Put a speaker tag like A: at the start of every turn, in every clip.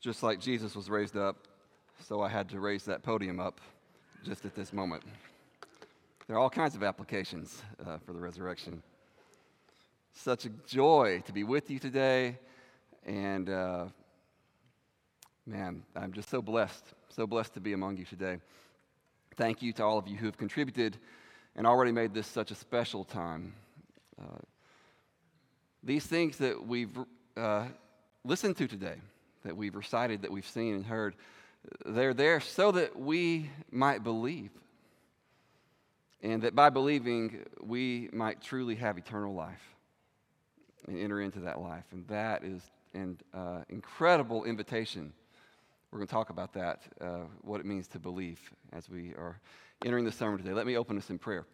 A: Just like Jesus was raised up, so I had to raise that podium up just at this moment. There are all kinds of applications uh, for the resurrection. Such a joy to be with you today. And uh, man, I'm just so blessed, so blessed to be among you today. Thank you to all of you who have contributed and already made this such a special time. Uh, these things that we've uh, listened to today, that we've recited, that we've seen and heard, they're there so that we might believe. And that by believing, we might truly have eternal life and enter into that life. And that is an uh, incredible invitation. We're going to talk about that, uh, what it means to believe as we are entering the sermon today. Let me open us in prayer.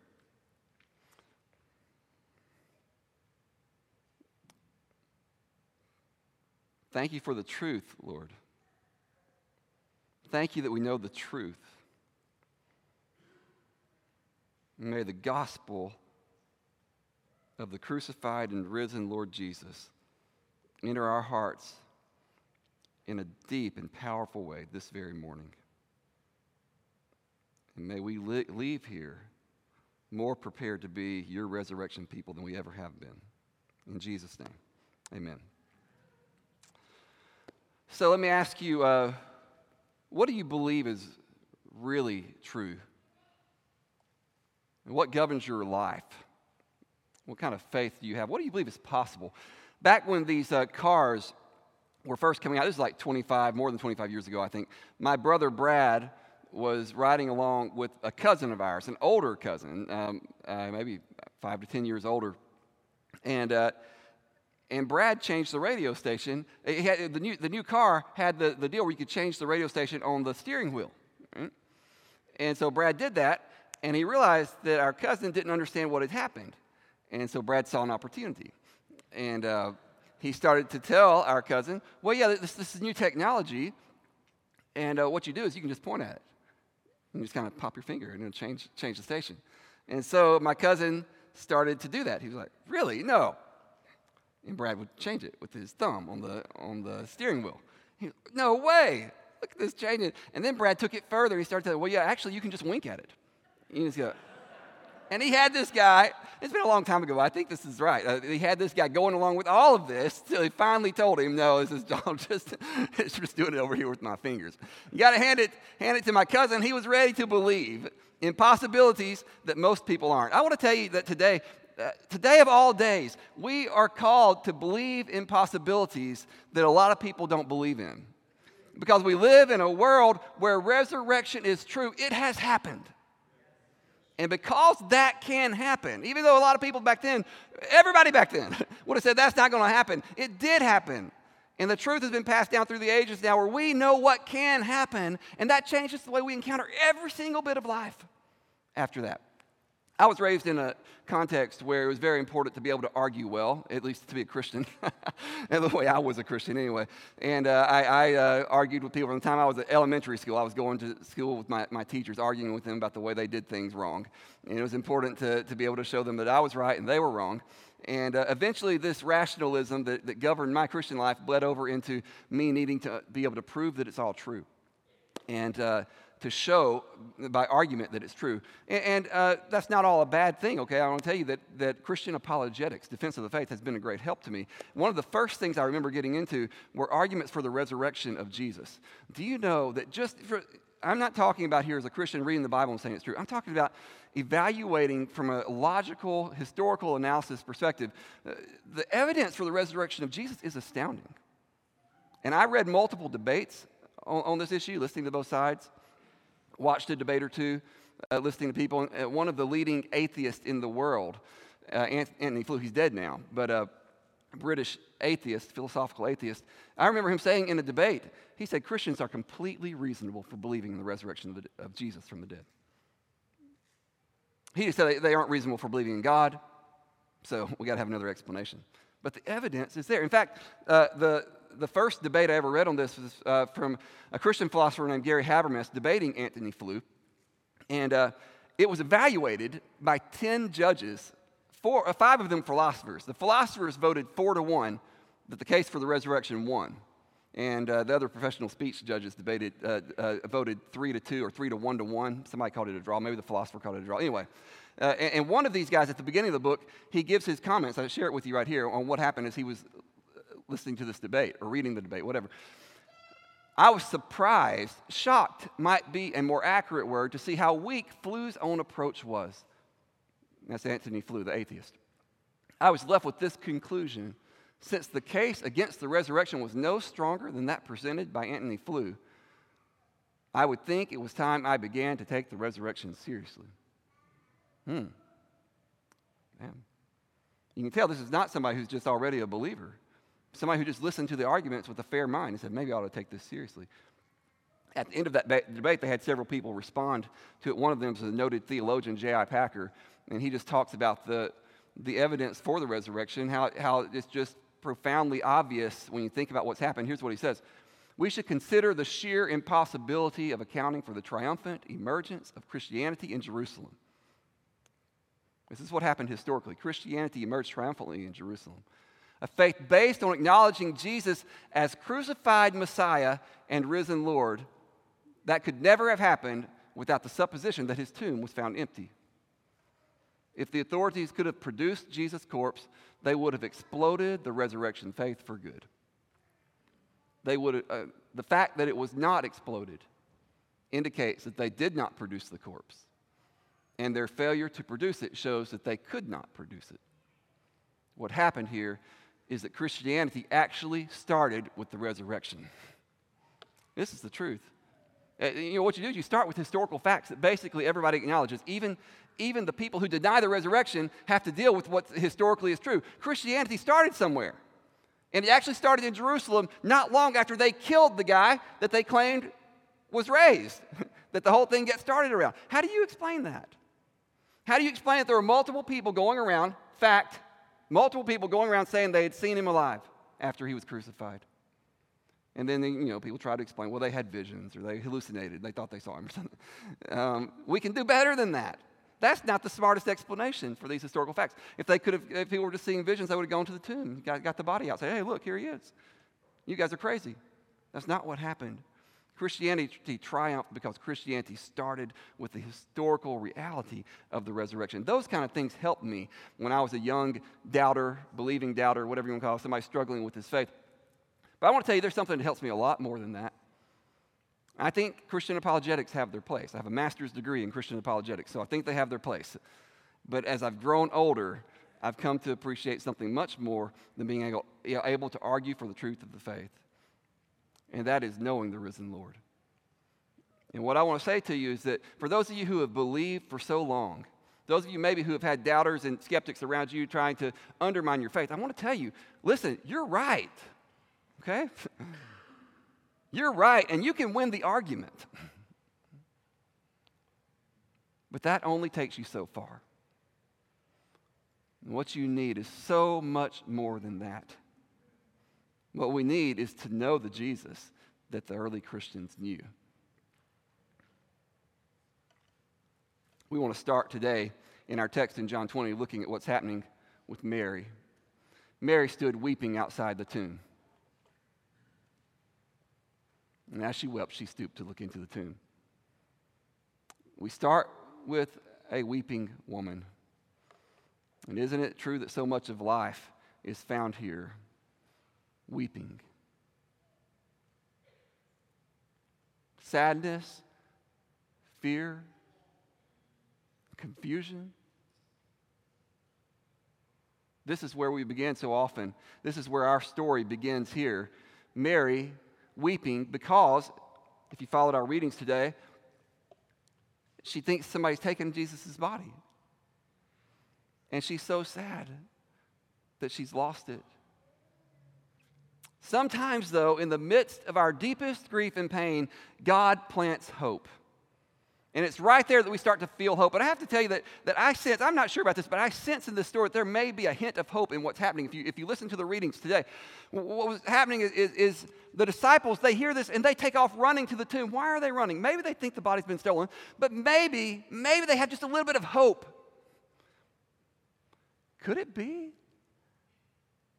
A: Thank you for the truth, Lord. Thank you that we know the truth. May the gospel of the crucified and risen Lord Jesus enter our hearts in a deep and powerful way this very morning. And may we li- leave here more prepared to be your resurrection people than we ever have been. In Jesus' name, amen. So let me ask you uh, what do you believe is really true? And what governs your life? What kind of faith do you have? What do you believe is possible? Back when these uh, cars were first coming out, this is like 25, more than 25 years ago, I think, my brother Brad was riding along with a cousin of ours, an older cousin, um, uh, maybe five to 10 years older. And uh, and Brad changed the radio station. Had, the, new, the new car had the, the deal where you could change the radio station on the steering wheel. Right? And so Brad did that, and he realized that our cousin didn't understand what had happened. And so Brad saw an opportunity. And uh, he started to tell our cousin, well, yeah, this, this is new technology, and uh, what you do is you can just point at it. And you just kind of pop your finger and it'll change, change the station. And so my cousin started to do that. He was like, really? No. And Brad would change it with his thumb on the, on the steering wheel. He, no way. Look at this changing. And then Brad took it further. He started to, well, yeah, actually, you can just wink at it. You just go, and he had this guy, it's been a long time ago, I think this is right. Uh, he had this guy going along with all of this till he finally told him, no, this is I'm just, just doing it over here with my fingers. You got to hand it, hand it to my cousin. He was ready to believe in possibilities that most people aren't. I want to tell you that today, uh, today of all days, we are called to believe in possibilities that a lot of people don't believe in. Because we live in a world where resurrection is true, it has happened. And because that can happen, even though a lot of people back then, everybody back then would have said that's not going to happen, it did happen. And the truth has been passed down through the ages now where we know what can happen, and that changes the way we encounter every single bit of life after that. I was raised in a context where it was very important to be able to argue well, at least to be a Christian, and the way I was a Christian anyway. And uh, I, I uh, argued with people from the time I was at elementary school. I was going to school with my, my teachers, arguing with them about the way they did things wrong. And it was important to, to be able to show them that I was right and they were wrong. And uh, eventually, this rationalism that, that governed my Christian life bled over into me needing to be able to prove that it's all true. And uh, to show by argument that it's true. And, and uh, that's not all a bad thing, okay? I want to tell you that, that Christian apologetics, defense of the faith, has been a great help to me. One of the first things I remember getting into were arguments for the resurrection of Jesus. Do you know that just for, I'm not talking about here as a Christian reading the Bible and saying it's true. I'm talking about evaluating from a logical, historical analysis perspective. Uh, the evidence for the resurrection of Jesus is astounding. And I read multiple debates on, on this issue, listening to both sides watched a debate or two, uh, listening to people. Uh, one of the leading atheists in the world, uh, Antony Flew, he's dead now, but a British atheist, philosophical atheist. I remember him saying in a debate, he said Christians are completely reasonable for believing in the resurrection of, the, of Jesus from the dead. He said they, they aren't reasonable for believing in God, so we got to have another explanation. But the evidence is there. In fact, uh, the, the first debate I ever read on this was uh, from a Christian philosopher named Gary Habermas debating Antony Flew. And uh, it was evaluated by 10 judges, four, uh, five of them philosophers. The philosophers voted four to one that the case for the resurrection won. And uh, the other professional speech judges debated, uh, uh, voted three to two or three to one to one. Somebody called it a draw. Maybe the philosopher called it a draw. Anyway, uh, and, and, one of these guys at the beginning of the book, he gives his comments. I share it with you right here on what happened as he was listening to this debate or reading the debate, whatever. I was surprised, shocked might be a more accurate word, to see how weak Flew's own approach was. That's Antony Flew, the atheist. I was left with this conclusion since the case against the resurrection was no stronger than that presented by Antony Flew, I would think it was time I began to take the resurrection seriously. Hmm. Man. You can tell this is not somebody who's just already a believer. Somebody who just listened to the arguments with a fair mind and said, maybe I ought to take this seriously. At the end of that ba- debate, they had several people respond to it. One of them is a noted theologian, J.I. Packer, and he just talks about the, the evidence for the resurrection, how, how it's just profoundly obvious when you think about what's happened. Here's what he says We should consider the sheer impossibility of accounting for the triumphant emergence of Christianity in Jerusalem. This is what happened historically. Christianity emerged triumphantly in Jerusalem. A faith based on acknowledging Jesus as crucified Messiah and risen Lord that could never have happened without the supposition that his tomb was found empty. If the authorities could have produced Jesus' corpse, they would have exploded the resurrection faith for good. They would uh, the fact that it was not exploded indicates that they did not produce the corpse. And their failure to produce it shows that they could not produce it. What happened here is that Christianity actually started with the resurrection. This is the truth. Uh, you know, what you do is you start with historical facts that basically everybody acknowledges. Even, even the people who deny the resurrection have to deal with what historically is true. Christianity started somewhere. And it actually started in Jerusalem not long after they killed the guy that they claimed was raised, that the whole thing gets started around. How do you explain that? How do you explain that there were multiple people going around, fact, multiple people going around saying they had seen him alive after he was crucified? And then, you know, people try to explain, well, they had visions or they hallucinated. They thought they saw him or something. Um, we can do better than that. That's not the smartest explanation for these historical facts. If they could have, if people were just seeing visions, they would have gone to the tomb, got, got the body out, say, hey, look, here he is. You guys are crazy. That's not what happened. Christianity triumphed because Christianity started with the historical reality of the resurrection. Those kind of things helped me when I was a young doubter, believing doubter, whatever you want to call it, somebody struggling with his faith. But I want to tell you there's something that helps me a lot more than that. I think Christian apologetics have their place. I have a master's degree in Christian apologetics, so I think they have their place. But as I've grown older, I've come to appreciate something much more than being able, able to argue for the truth of the faith, and that is knowing the risen Lord. And what I want to say to you is that for those of you who have believed for so long, those of you maybe who have had doubters and skeptics around you trying to undermine your faith, I want to tell you listen, you're right okay? You're right, and you can win the argument. But that only takes you so far. And what you need is so much more than that. What we need is to know the Jesus that the early Christians knew. We want to start today in our text in John 20 looking at what's happening with Mary. Mary stood weeping outside the tomb. And as she wept, she stooped to look into the tomb. We start with a weeping woman. And isn't it true that so much of life is found here? Weeping. Sadness, fear, confusion. This is where we begin so often. This is where our story begins here. Mary weeping because, if you followed our readings today, she thinks somebody's taken Jesus' body. And she's so sad that she's lost it. Sometimes, though, in the midst of our deepest grief and pain, God plants hope. And it's right there that we start to feel hope. But I have to tell you that, that I sense, I'm not sure about this, but I sense in this story that there may be a hint of hope in what's happening. If you, if you listen to the readings today, what was happening is, is, is the disciples, they hear this and they take off running to the tomb. Why are they running? Maybe they think the body's been stolen, but maybe, maybe they have just a little bit of hope. Could it be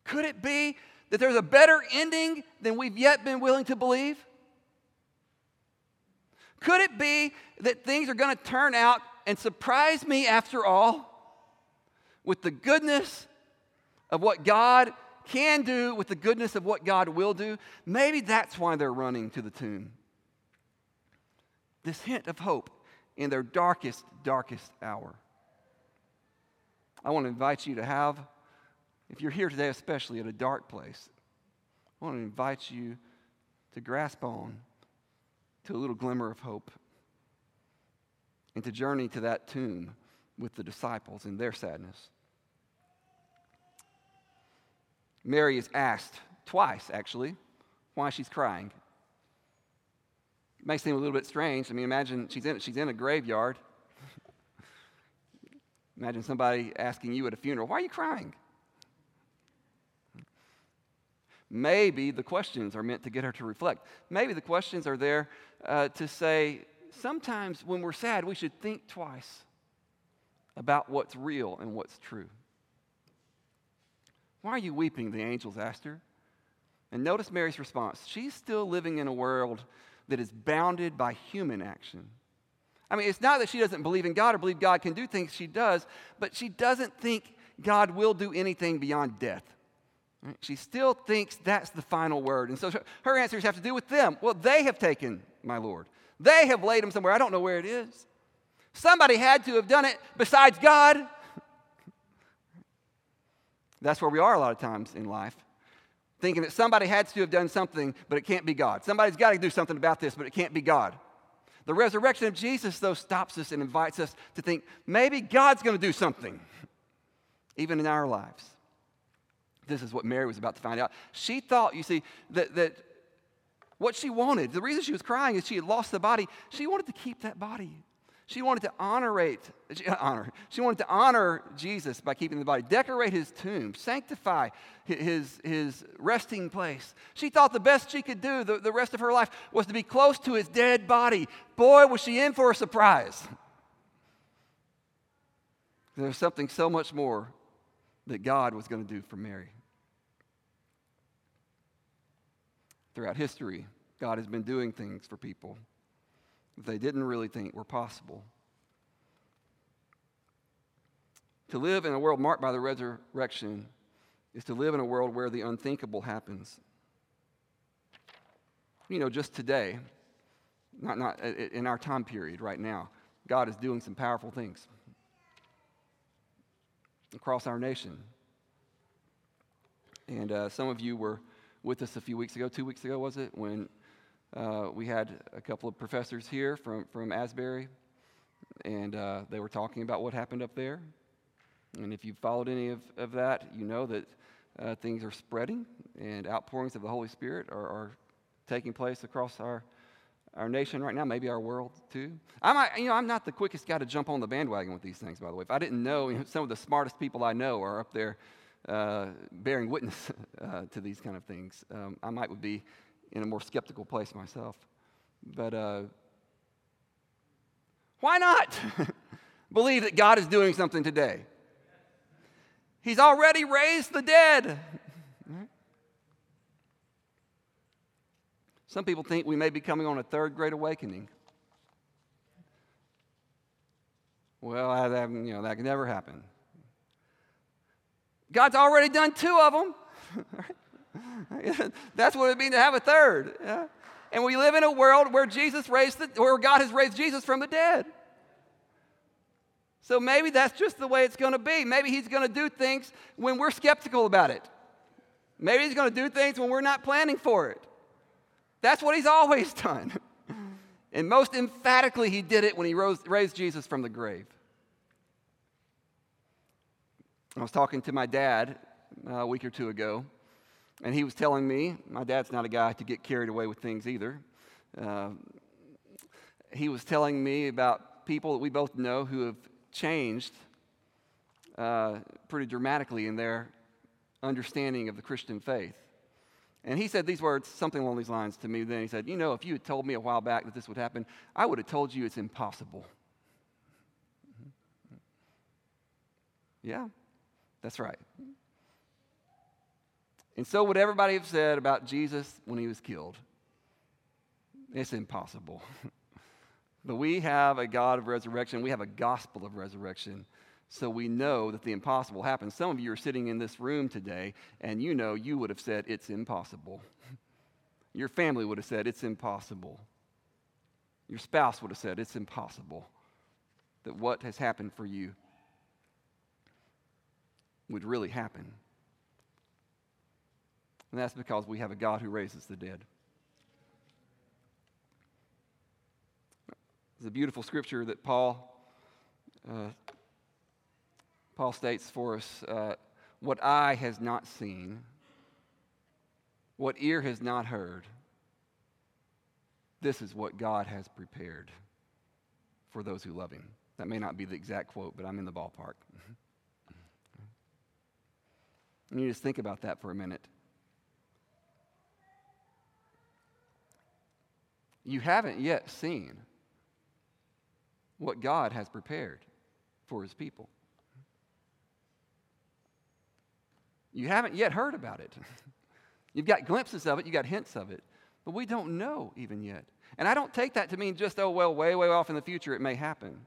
A: Could it be that there's a better ending than we've yet been willing to believe? Could it be that things are going to turn out and surprise me after all with the goodness of what God can do, with the goodness of what God will do? Maybe that's why they're running to the tomb. This hint of hope in their darkest, darkest hour. I want to invite you to have, if you're here today, especially at a dark place, I want to invite you to grasp on to a little glimmer of hope and to journey to that tomb with the disciples in their sadness. Mary is asked twice, actually, why she's crying. It may seem a little bit strange. I mean, imagine she's in, she's in a graveyard. imagine somebody asking you at a funeral, Why are you crying? Maybe the questions are meant to get her to reflect. Maybe the questions are there uh, to say, sometimes when we're sad, we should think twice about what's real and what's true. Why are you weeping? The angels asked her. And notice Mary's response. She's still living in a world that is bounded by human action. I mean, it's not that she doesn't believe in God or believe God can do things, she does, but she doesn't think God will do anything beyond death. She still thinks that's the final word. And so her answers have to do with them. Well, they have taken my Lord, they have laid him somewhere. I don't know where it is. Somebody had to have done it besides God. That's where we are a lot of times in life, thinking that somebody had to have done something, but it can't be God. Somebody's got to do something about this, but it can't be God. The resurrection of Jesus, though, stops us and invites us to think maybe God's going to do something, even in our lives. This is what Mary was about to find out. She thought, you see, that, that what she wanted, the reason she was crying is she had lost the body. She wanted to keep that body. She wanted to honorate, honor. She wanted to honor Jesus by keeping the body, decorate his tomb, sanctify his, his resting place. She thought the best she could do the, the rest of her life was to be close to his dead body. Boy, was she in for a surprise. There's something so much more that God was going to do for Mary. Throughout history, God has been doing things for people that they didn't really think were possible. To live in a world marked by the resurrection is to live in a world where the unthinkable happens. You know, just today, not, not in our time period right now, God is doing some powerful things across our nation. And uh, some of you were with us a few weeks ago, two weeks ago, was it, when uh, we had a couple of professors here from, from Asbury, and uh, they were talking about what happened up there. And if you've followed any of, of that, you know that uh, things are spreading and outpourings of the Holy Spirit are, are taking place across our our nation right now, maybe our world too. I'm, you know, I'm not the quickest guy to jump on the bandwagon with these things, by the way. If I didn't know, you know some of the smartest people I know are up there uh, bearing witness uh, to these kind of things. Um, I might would be in a more skeptical place myself. But uh, why not believe that God is doing something today? He's already raised the dead. Some people think we may be coming on a third great awakening. Well, that, you know, that can never happen. God's already done two of them. That's what it means to have a third. Yeah? And we live in a world where Jesus raised the, where God has raised Jesus from the dead. So maybe that's just the way it's going to be. Maybe He's going to do things when we're skeptical about it. Maybe He's going to do things when we're not planning for it. That's what he's always done. And most emphatically, he did it when he rose, raised Jesus from the grave. I was talking to my dad uh, a week or two ago, and he was telling me my dad's not a guy to get carried away with things either. Uh, he was telling me about people that we both know who have changed uh, pretty dramatically in their understanding of the Christian faith. And he said these words, something along these lines to me. Then he said, You know, if you had told me a while back that this would happen, I would have told you it's impossible. Mm-hmm. Yeah, that's right. And so would everybody have said about Jesus when he was killed. It's impossible. but we have a God of resurrection. We have a gospel of resurrection. So we know that the impossible happens. Some of you are sitting in this room today, and you know you would have said, It's impossible. Your family would have said, It's impossible. Your spouse would have said, It's impossible. That what has happened for you would really happen. And that's because we have a God who raises the dead. It's a beautiful scripture that Paul uh, Paul states for us uh, what eye has not seen, what ear has not heard. This is what God has prepared for those who love Him. That may not be the exact quote, but I'm in the ballpark. and you just think about that for a minute. You haven't yet seen what God has prepared for his people. You haven't yet heard about it. You've got glimpses of it, you've got hints of it, but we don't know even yet. And I don't take that to mean just, oh, well, way, way off in the future it may happen.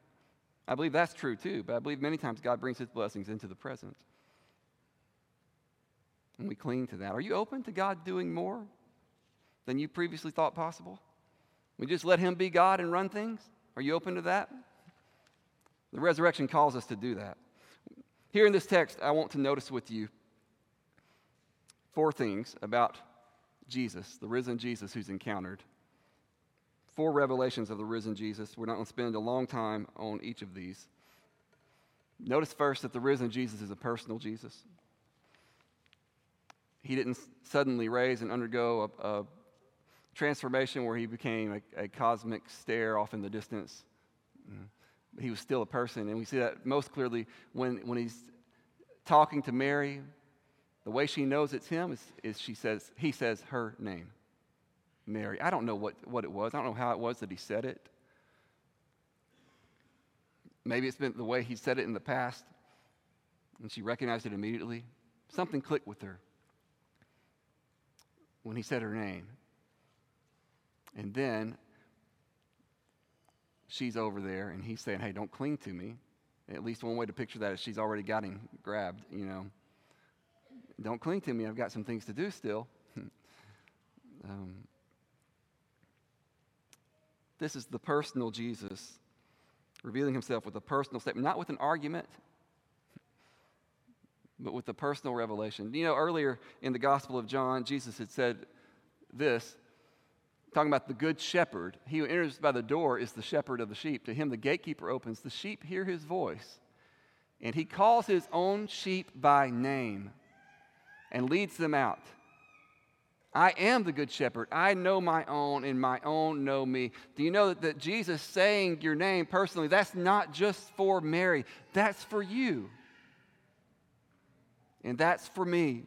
A: I believe that's true too, but I believe many times God brings his blessings into the present. And we cling to that. Are you open to God doing more than you previously thought possible? We just let him be God and run things? Are you open to that? The resurrection calls us to do that. Here in this text, I want to notice with you four things about Jesus, the risen Jesus who's encountered. Four revelations of the risen Jesus. We're not going to spend a long time on each of these. Notice first that the risen Jesus is a personal Jesus. He didn't suddenly raise and undergo a, a transformation where he became a, a, cosmic stare off in the distance. Mm he was still a person. And we see that most clearly when, when he's talking to Mary. The way she knows it's him is, is she says, he says her name, Mary. I don't know what, what it was. I don't know how it was that he said it. Maybe it's been the way he said it in the past, and she recognized it immediately. Something clicked with her when he said her name. And then she's over there and he's saying, Hey, don't cling to me. At least one way to picture that is she's already got him grabbed, you know. Don't cling to me. I've got some things to do still. um, this is the personal Jesus revealing himself with a personal statement, not with an argument, but with a personal revelation. You know, earlier in the Gospel of John, Jesus had said this talking about the good shepherd. He who enters by the door is the shepherd of the sheep. To him, the gatekeeper opens. The sheep hear his voice, and he calls his own sheep by name and leads them out. I am the good shepherd. I know my own, and my own know me. Do you know that, that Jesus saying your name personally, that's not just for Mary, that's for you. And that's for me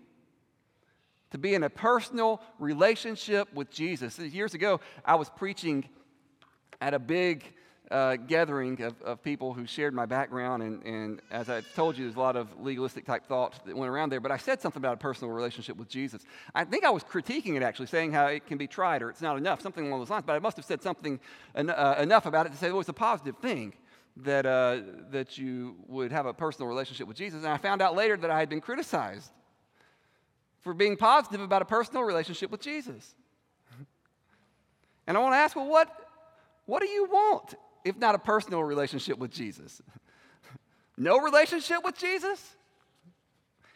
A: to be in a personal relationship with Jesus. Years ago, I was preaching at a big uh, gathering of, of people who shared my background, and, and as I told you, there's a lot of legalistic type thought that went around there, but I said something about a personal relationship with Jesus. I think I was critiquing it actually, saying how it can be tried or it's not enough, something along those lines, but I must have said something en- uh, enough about it to say, well, it's a positive thing that, uh, that you would have a personal relationship with Jesus. And I found out later that I had been criticized for being positive about a personal relationship with Jesus. And I want to ask, well, what, what do you want if not a personal relationship with Jesus? no relationship with Jesus?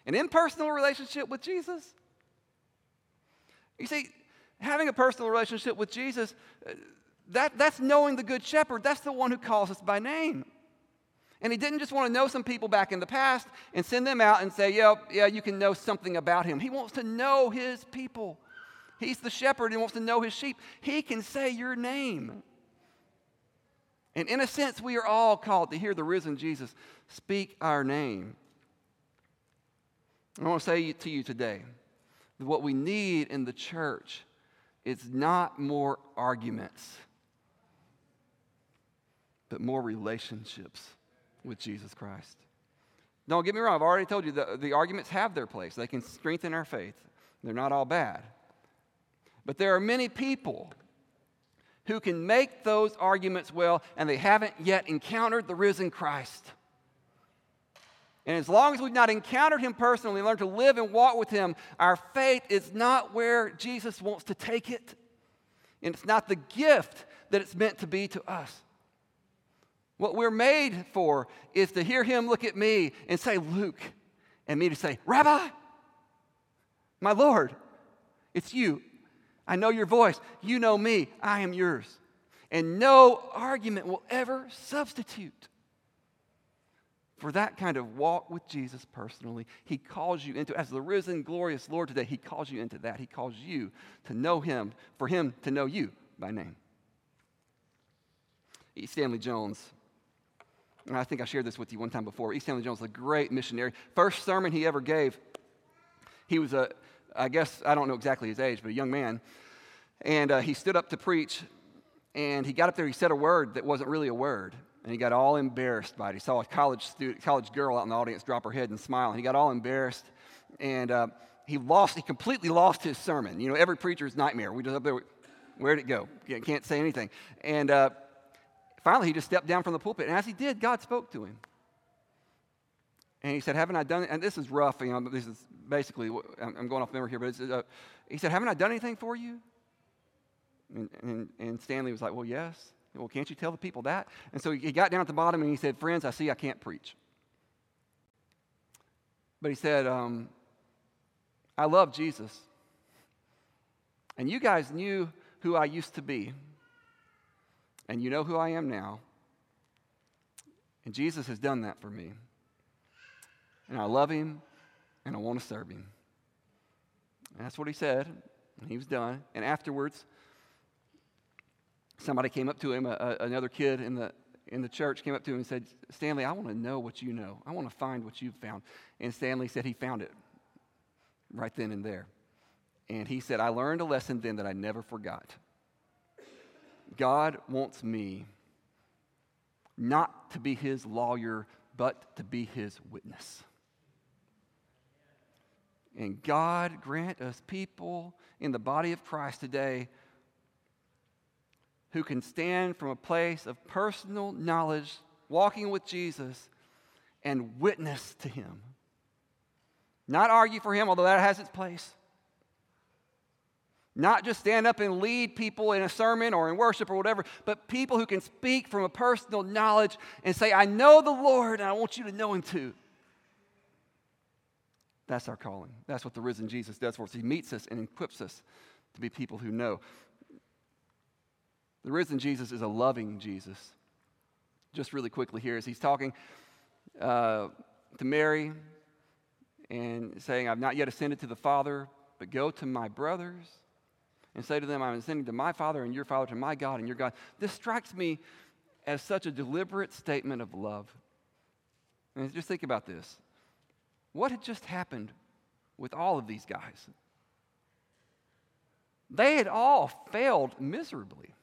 A: An impersonal relationship with Jesus? You see, having a personal relationship with Jesus, uh, that, that's knowing the Good Shepherd. That's the one who calls us by name. And he didn't just want to know some people back in the past and send them out and say, yeah, yeah, you can know something about him. He wants to know his people. He's the shepherd He wants to know his sheep. He can say your name. And in a sense, we are all called to hear the risen Jesus speak our name. I want to say to you today that what we need in the church is not more arguments, but more relationships with Jesus Christ. Don't get me wrong, I've already told you the, the arguments have their place. They can strengthen our faith. They're not all bad. But there are many people who can make those arguments well, and they haven't yet encountered the risen Christ. And as long as we've not encountered him personally, learned to live and walk with him, our faith is not where Jesus wants to take it. And it's not the gift that it's meant to be to us. What we're made for is to hear him look at me and say, Luke, and me to say, Rabbi, my Lord, it's you. I know your voice. You know me. I am yours. And no argument will ever substitute for that kind of walk with Jesus personally. He calls you into, as the risen, glorious Lord today, He calls you into that. He calls you to know Him, for Him to know you by name. E. Stanley Jones, and I think I shared this with you one time before. E. Stanley Jones, a great missionary. First sermon he ever gave, he was a, I guess, I don't know exactly his age, but a young man. And uh, he stood up to preach, and he got up there, he said a word that wasn't really a word. And he got all embarrassed by it. He saw a college, student, college girl out in the audience drop her head and smile, and he got all embarrassed. And uh, he lost, he completely lost his sermon. You know, every preacher's nightmare. We just up there, where'd it go? Can't say anything. And uh, finally, he just stepped down from the pulpit. And as he did, God spoke to him. And he said, Haven't I done it? And this is rough. You know, this is basically, I'm going off memory here, but uh, he said, Haven't I done anything for you? And, and, and Stanley was like, Well, yes. Well, can't you tell the people that? And so he got down at the bottom and he said, Friends, I see I can't preach. But he said, um, I love Jesus. And you guys knew who I used to be. And you know who I am now. And Jesus has done that for me. And I love him and I want to serve him. And that's what he said. And he was done. And afterwards, somebody came up to him, a, a, another kid in the, in the church came up to him and said, Stanley, I want to know what you know. I want to find what you've found. And Stanley said he found it right then and there. And he said, I learned a lesson then that I never forgot. God wants me not to be his lawyer, but to be his witness. And God grant us people in the body of Christ today who can stand from a place of personal knowledge, walking with Jesus, and witness to him. Not argue for him, although that has its place. Not just stand up and lead people in a sermon or in worship or whatever, but people who can speak from a personal knowledge and say, I know the Lord and I want you to know him too. That's our calling. That's what the risen Jesus does for us. He meets us and equips us to be people who know. The risen Jesus is a loving Jesus. Just really quickly here, as he's talking uh, to Mary and saying, I've not yet ascended to the Father, but go to my brothers and say to them, I'm ascending to my Father and your Father, to my God and your God. This strikes me as such a deliberate statement of love. And just think about this. What had just happened with all of these guys? They had all failed miserably.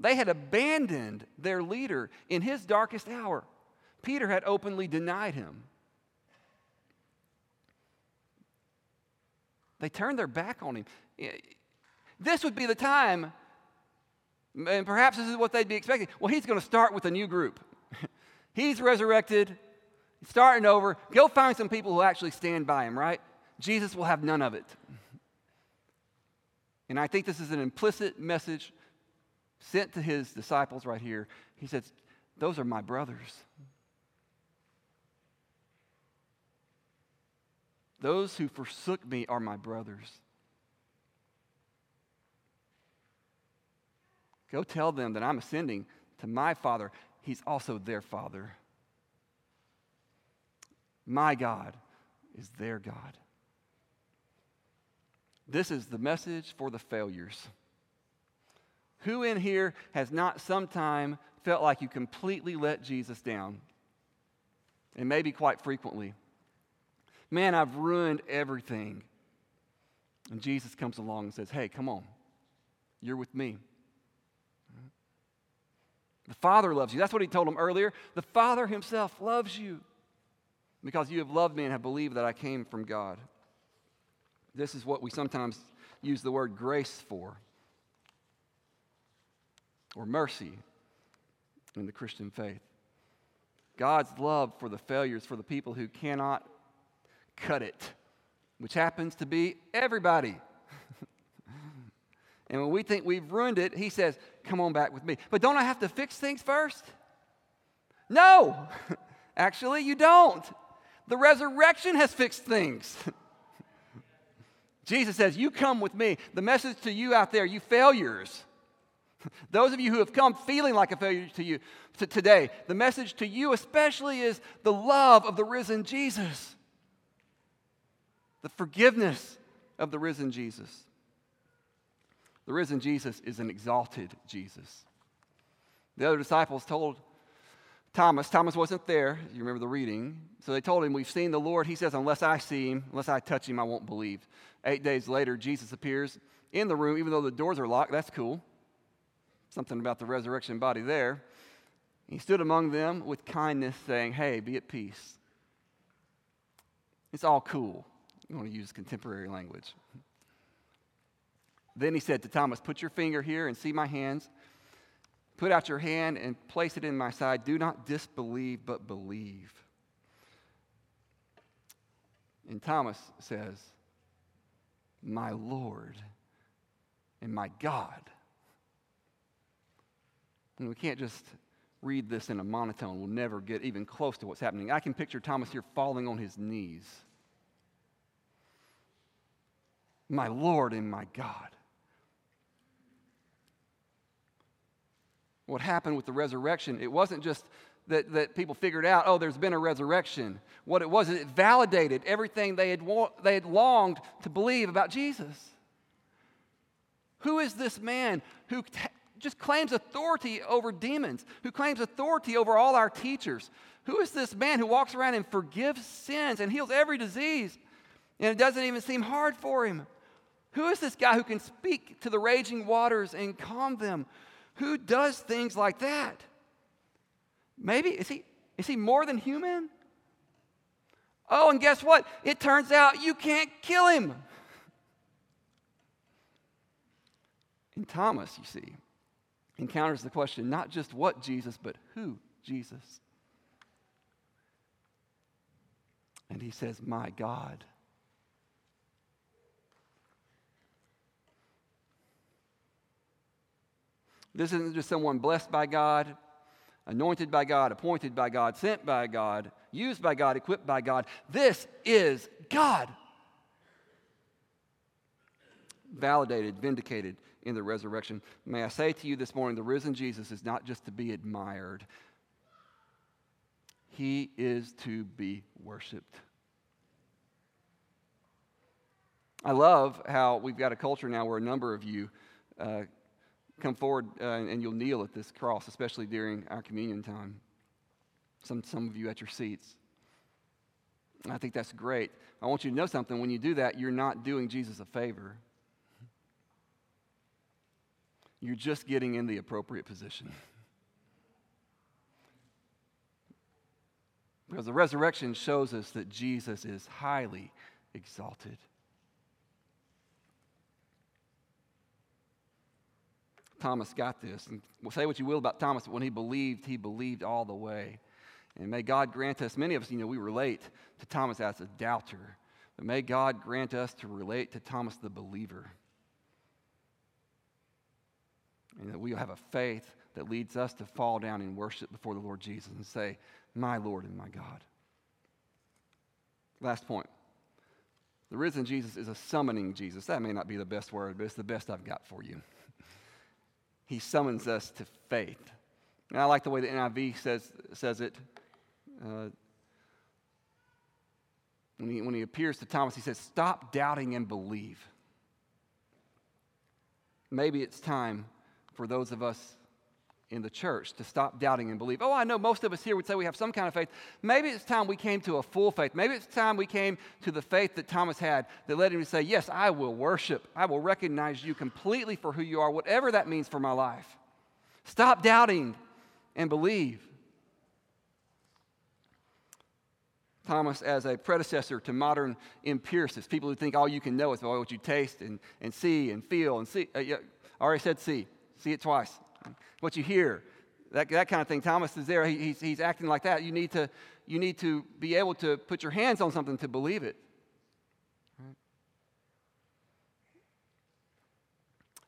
A: They had abandoned their leader in his darkest hour. Peter had openly denied him. They turned their back on him. This would be the time, and perhaps this is what they'd be expecting. Well, he's going to start with a new group. he's resurrected, starting over. Go find some people who actually stand by him, right? Jesus will have none of it. And I think this is an implicit message sent to his disciples right here. He says, Those are my brothers. Those who forsook me are my brothers. Go tell them that I'm ascending to my Father. He's also their Father. My God is their God. This is the message for the failures. Who in here has not sometime felt like you completely let Jesus down? And maybe quite frequently. Man, I've ruined everything. And Jesus comes along and says, Hey, come on. You're with me. The Father loves you. That's what he told him earlier. The Father himself loves you because you have loved me and have believed that I came from God. This is what we sometimes use the word grace for, or mercy in the Christian faith. God's love for the failures, for the people who cannot cut it, which happens to be everybody. and when we think we've ruined it, He says, Come on back with me. But don't I have to fix things first? No, actually, you don't. The resurrection has fixed things. Jesus says, You come with me. The message to you out there, you failures. Those of you who have come feeling like a failure to you to today, the message to you especially is the love of the risen Jesus, the forgiveness of the risen Jesus. The risen Jesus is an exalted Jesus. The other disciples told Thomas, Thomas wasn't there, you remember the reading. So they told him, We've seen the Lord. He says, Unless I see him, unless I touch him, I won't believe. Eight days later, Jesus appears in the room, even though the doors are locked. That's cool. Something about the resurrection body there. He stood among them with kindness, saying, Hey, be at peace. It's all cool. You want to use contemporary language. Then he said to Thomas, Put your finger here and see my hands. Put out your hand and place it in my side. Do not disbelieve, but believe. And Thomas says, My Lord and my God. And we can't just read this in a monotone. We'll never get even close to what's happening. I can picture Thomas here falling on his knees. My Lord and my God. What happened with the resurrection, it wasn't just that, that people figured out, oh, there's been a resurrection. What it was, it validated everything they had, they had longed to believe about Jesus. Who is this man who t- just claims authority over demons, who claims authority over all our teachers. Who is this man who walks around and forgives sins and heals every disease, and it doesn't even seem hard for him? Who is this guy who can speak to the raging waters and calm them? Who does things like that? Maybe, is he, is he more than human? Oh, and guess what? It turns out you can't kill him. And Thomas, you see, encounters the question not just what Jesus, but who Jesus. And he says, My God. This isn't just someone blessed by God, anointed by God, appointed by God, sent by God, used by God, equipped by God. This is God. Validated, vindicated, in the resurrection. May I say to you this morning the risen Jesus is not just to be admired, he is to be worshiped. I love how we've got a culture now where a number of you uh, come forward uh, and you'll kneel at this cross, especially during our communion time. Some, some of you at your seats. I think that's great. I want you to know something. When you do that, you're not doing Jesus a favor. You're just getting in the appropriate position. Because the resurrection shows us that Jesus is highly exalted. Thomas got this. And say what you will about Thomas, but when he believed, he believed all the way. And may God grant us, many of us, you know, we relate to Thomas as a doubter, but may God grant us to relate to Thomas the believer and that we have a faith that leads us to fall down and worship before the Lord Jesus and say, My Lord and my God. Last point. The risen Jesus is a summoning Jesus. That may not be the best word, but it's the best I've got for you. He summons us to faith. And I like the way the NIV says, says it. Uh, when, he, when he appears to Thomas, he says, Stop doubting and believe. Maybe it's time for those of us in the church to stop doubting and believe. Oh, I know most of us here would say we have some kind of faith. Maybe it's time we came to a full faith. Maybe it's time we came to the faith that Thomas had that led him to say, Yes, I will worship. I will recognize you completely for who you are, whatever that means for my life. Stop doubting and believe. Thomas as a predecessor to modern empiricists, people who think all you can know is by what you taste and, and see and feel and see. Uh, yeah, I already said see, see it twice. What you hear, that, that kind of thing. Thomas is there. He, he's, he's acting like that. You need, to, you need to be able to put your hands on something to believe it.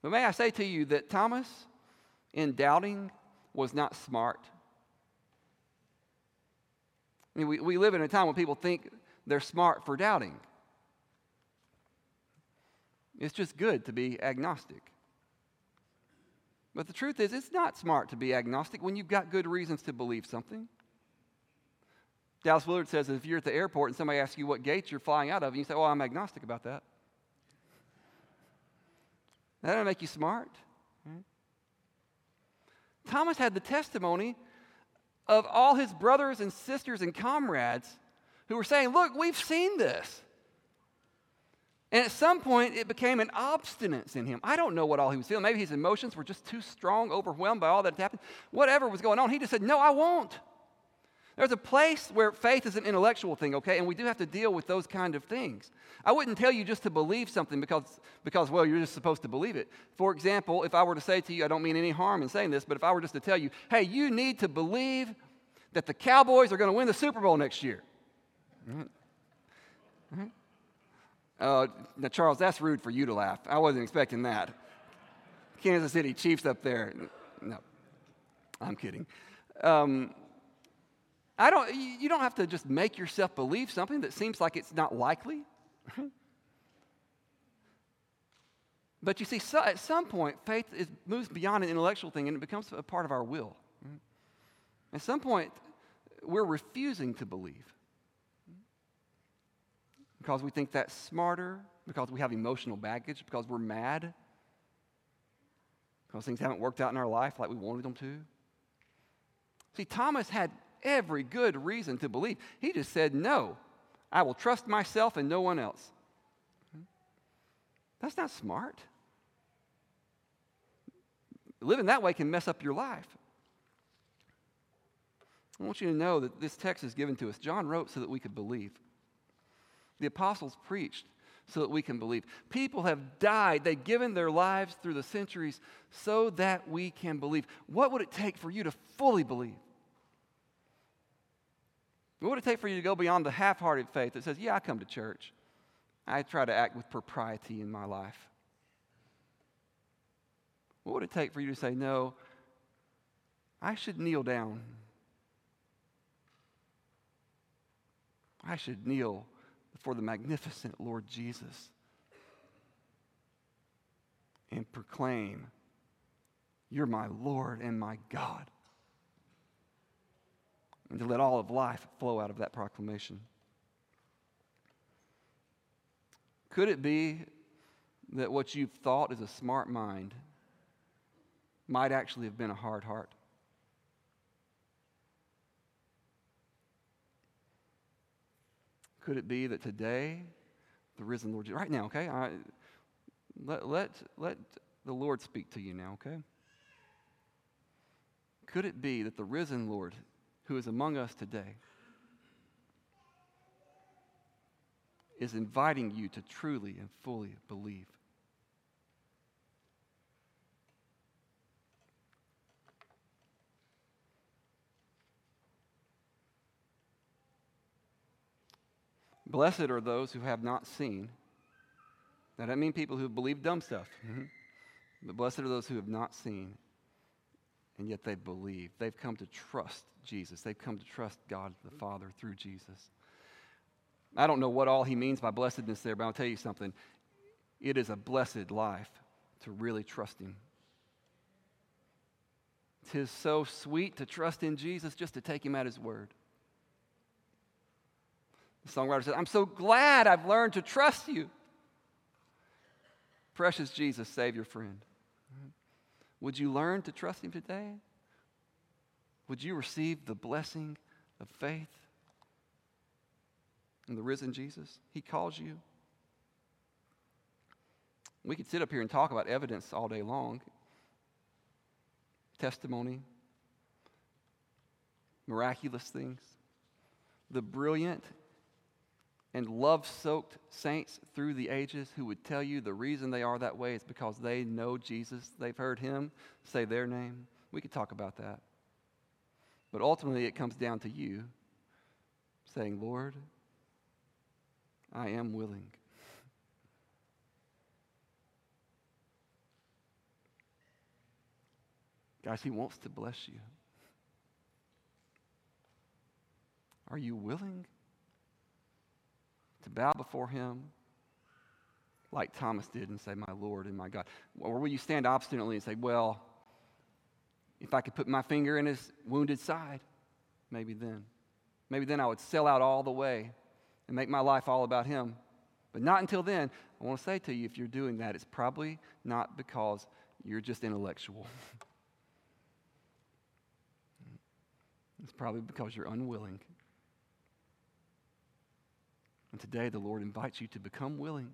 A: But may I say to you that Thomas, in doubting, was not smart. I mean, we, we live in a time when people think they're smart for doubting. It's just good to be agnostic. But the truth is, it's not smart to be agnostic when you've got good reasons to believe something. Dallas Willard says if you're at the airport and somebody asks you what gate you're flying out of, and you say, Oh, I'm agnostic about that. That doesn't make you smart. Thomas had the testimony of all his brothers and sisters and comrades who were saying, Look, we've seen this. And at some point, it became an obstinance in him. I don't know what all he was feeling. Maybe his emotions were just too strong, overwhelmed by all that happened. Whatever was going on, he just said, No, I won't. There's a place where faith is an intellectual thing, okay? And we do have to deal with those kind of things. I wouldn't tell you just to believe something because, because, well, you're just supposed to believe it. For example, if I were to say to you, I don't mean any harm in saying this, but if I were just to tell you, hey, you need to believe that the Cowboys are going to win the Super Bowl next year. Uh, now, Charles, that's rude for you to laugh. I wasn't expecting that. Kansas City Chiefs up there. No, I'm kidding. Um, I don't, you don't have to just make yourself believe something that seems like it's not likely. but you see, so, at some point, faith is, moves beyond an intellectual thing and it becomes a part of our will. At some point, we're refusing to believe because we think that's smarter, because we have emotional baggage, because we're mad, because things haven't worked out in our life like we wanted them to. See, Thomas had every good reason to believe. He just said, No, I will trust myself and no one else. That's not smart. Living that way can mess up your life. I want you to know that this text is given to us. John wrote so that we could believe. The apostles preached so that we can believe. People have died, they've given their lives through the centuries so that we can believe. What would it take for you to fully believe? What would it take for you to go beyond the half hearted faith that says, Yeah, I come to church? I try to act with propriety in my life. What would it take for you to say, No, I should kneel down? I should kneel before the magnificent Lord Jesus and proclaim, You're my Lord and my God. And to let all of life flow out of that proclamation. Could it be that what you've thought is a smart mind might actually have been a hard heart? Could it be that today, the risen Lord, right now, okay? I, let, let, let the Lord speak to you now, okay? Could it be that the risen Lord, who is among us today, is inviting you to truly and fully believe? Blessed are those who have not seen. Now, that doesn't mean people who believe dumb stuff. Mm-hmm. But blessed are those who have not seen, and yet they believe. They've come to trust Jesus. They've come to trust God the Father through Jesus. I don't know what all he means by blessedness there, but I'll tell you something. It is a blessed life to really trust him. Tis so sweet to trust in Jesus just to take him at his word. The songwriter says, I'm so glad I've learned to trust you. Precious Jesus, Savior, friend. Would you learn to trust Him today? Would you receive the blessing of faith in the risen Jesus? He calls you. We could sit up here and talk about evidence all day long testimony, miraculous things, the brilliant and love soaked saints through the ages who would tell you the reason they are that way is because they know Jesus. They've heard him say their name. We could talk about that. But ultimately, it comes down to you saying, Lord, I am willing. Guys, He wants to bless you. Are you willing to bow before Him like Thomas did and say, My Lord and my God? Or will you stand obstinately and say, Well, if I could put my finger in His wounded side, maybe then. Maybe then I would sell out all the way and make my life all about Him. But not until then. I want to say to you if you're doing that, it's probably not because you're just intellectual. it's probably because you're unwilling. And today the Lord invites you to become willing